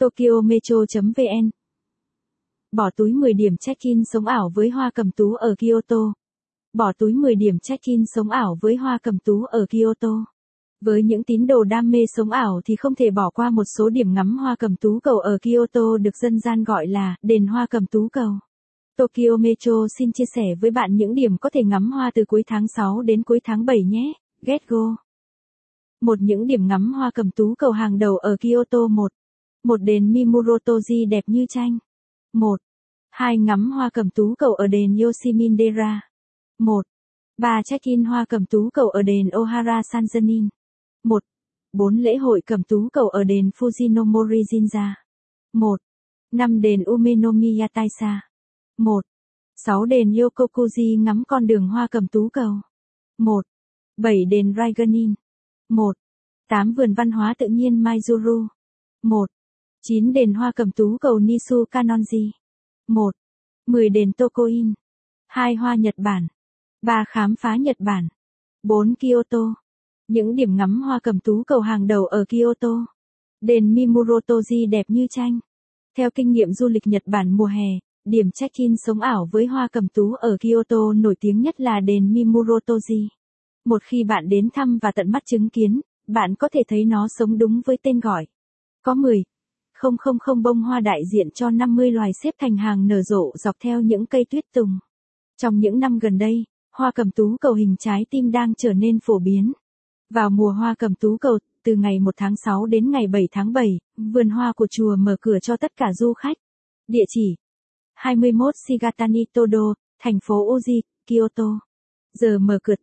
Tokyo Metro.vn Bỏ túi 10 điểm check-in sống ảo với hoa cầm tú ở Kyoto. Bỏ túi 10 điểm check-in sống ảo với hoa cầm tú ở Kyoto. Với những tín đồ đam mê sống ảo thì không thể bỏ qua một số điểm ngắm hoa cầm tú cầu ở Kyoto được dân gian gọi là đền hoa cầm tú cầu. Tokyo Metro xin chia sẻ với bạn những điểm có thể ngắm hoa từ cuối tháng 6 đến cuối tháng 7 nhé. Get go! Một những điểm ngắm hoa cầm tú cầu hàng đầu ở Kyoto 1. Một đền Mimurotoji đẹp như tranh. Một. Hai ngắm hoa cẩm tú cầu ở đền Yoshimindera. Một. Ba check-in hoa cẩm tú cầu ở đền Ohara Sanzenin, Một. Bốn lễ hội cẩm tú cầu ở đền Fujinomori Jinja. Một. Năm đền Umenomiya Taisa. Một. Sáu đền Yokokuji ngắm con đường hoa cẩm tú cầu. Một. Bảy đền Raiganin. Một. Tám vườn văn hóa tự nhiên Maizuru. Một. 9 đền hoa cầm tú cầu Nisu Kanonji. 1. 10 đền Tokoin. 2 hoa Nhật Bản. 3 khám phá Nhật Bản. 4 Kyoto. Những điểm ngắm hoa cầm tú cầu hàng đầu ở Kyoto. Đền Mimurotoji đẹp như tranh. Theo kinh nghiệm du lịch Nhật Bản mùa hè, điểm check-in sống ảo với hoa cầm tú ở Kyoto nổi tiếng nhất là đền Mimurotoji. Một khi bạn đến thăm và tận mắt chứng kiến, bạn có thể thấy nó sống đúng với tên gọi. Có 10, 000 bông hoa đại diện cho 50 loài xếp thành hàng nở rộ dọc theo những cây tuyết tùng. Trong những năm gần đây, hoa cầm tú cầu hình trái tim đang trở nên phổ biến. Vào mùa hoa cầm tú cầu, từ ngày 1 tháng 6 đến ngày 7 tháng 7, vườn hoa của chùa mở cửa cho tất cả du khách. Địa chỉ 21 Shigatani Todo, thành phố Oji, Kyoto. Giờ mở cửa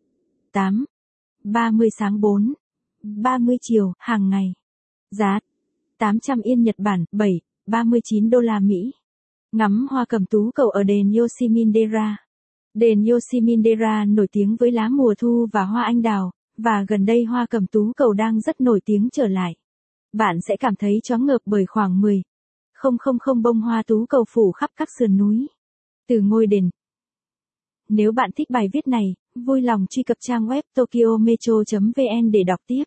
8, 30 sáng 4, 30 chiều, hàng ngày. Giá 800 yên Nhật Bản, 7, 39 đô la Mỹ. Ngắm hoa cầm tú cầu ở đền Yoshimindera. Đền Yoshimindera nổi tiếng với lá mùa thu và hoa anh đào, và gần đây hoa cầm tú cầu đang rất nổi tiếng trở lại. Bạn sẽ cảm thấy choáng ngợp bởi khoảng 10, 000 bông hoa tú cầu phủ khắp các sườn núi. Từ ngôi đền. Nếu bạn thích bài viết này, vui lòng truy cập trang web tokyometro.vn để đọc tiếp.